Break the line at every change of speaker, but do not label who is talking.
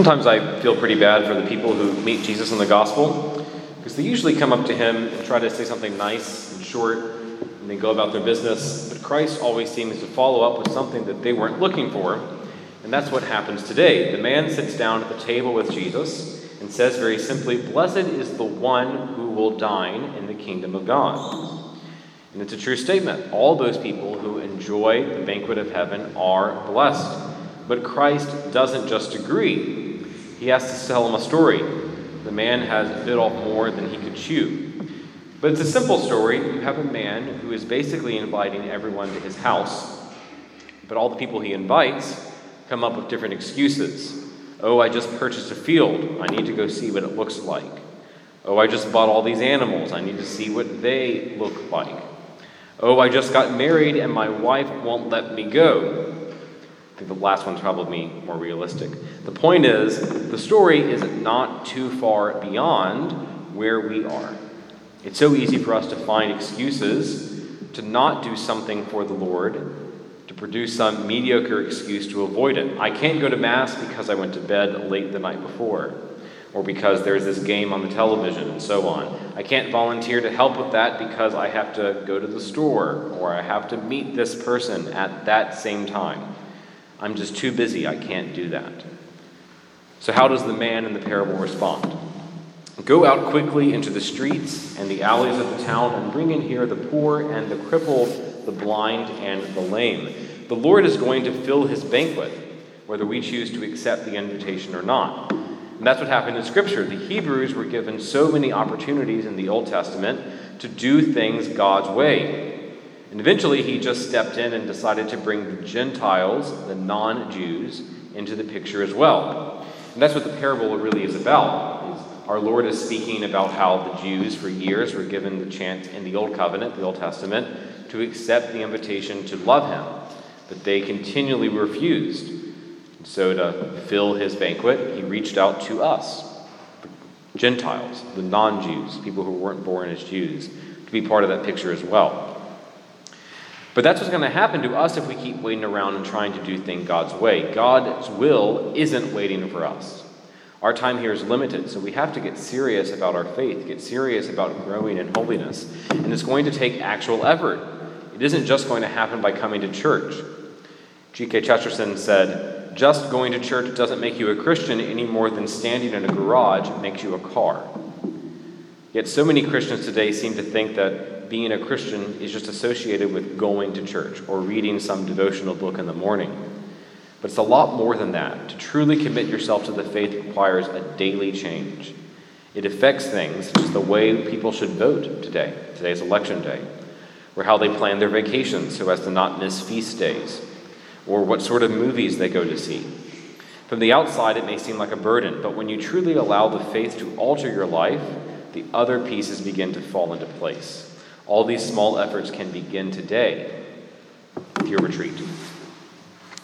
Sometimes I feel pretty bad for the people who meet Jesus in the gospel because they usually come up to him and try to say something nice and short and they go about their business. But Christ always seems to follow up with something that they weren't looking for. And that's what happens today. The man sits down at the table with Jesus and says very simply, Blessed is the one who will dine in the kingdom of God. And it's a true statement. All those people who enjoy the banquet of heaven are blessed. But Christ doesn't just agree, he has to tell him a story. The man has bit off more than he could chew. But it's a simple story. You have a man who is basically inviting everyone to his house, but all the people he invites come up with different excuses. Oh, I just purchased a field. I need to go see what it looks like. Oh, I just bought all these animals. I need to see what they look like. Oh, I just got married and my wife won't let me go the last one's probably more realistic. The point is, the story is not too far beyond where we are. It's so easy for us to find excuses to not do something for the Lord, to produce some mediocre excuse to avoid it. I can't go to Mass because I went to bed late the night before, or because there's this game on the television, and so on. I can't volunteer to help with that because I have to go to the store, or I have to meet this person at that same time. I'm just too busy. I can't do that. So, how does the man in the parable respond? Go out quickly into the streets and the alleys of the town and bring in here the poor and the crippled, the blind and the lame. The Lord is going to fill his banquet, whether we choose to accept the invitation or not. And that's what happened in Scripture. The Hebrews were given so many opportunities in the Old Testament to do things God's way, and eventually he just stepped in and decided to bring the Gentiles, the non Jews, into the picture as well. And that's what the parable really is about. Is our Lord is speaking about how the Jews for years were given the chance in the Old Covenant, the Old Testament, to accept the invitation to love him. But they continually refused. And so to fill his banquet, he reached out to us, Gentiles, the non Jews, people who weren't born as Jews, to be part of that picture as well. But that's what's going to happen to us if we keep waiting around and trying to do things God's way. God's will isn't waiting for us. Our time here is limited, so we have to get serious about our faith, get serious about growing in holiness. And it's going to take actual effort. It isn't just going to happen by coming to church. G.K. Chesterton said, Just going to church doesn't make you a Christian any more than standing in a garage makes you a car. Yet so many Christians today seem to think that being a Christian is just associated with going to church or reading some devotional book in the morning. But it's a lot more than that. To truly commit yourself to the faith requires a daily change. It affects things such as the way people should vote today. Today's election day. Or how they plan their vacations so as to not miss feast days. Or what sort of movies they go to see. From the outside, it may seem like a burden, but when you truly allow the faith to alter your life, the other pieces begin to fall into place. All these small efforts can begin today with your retreat.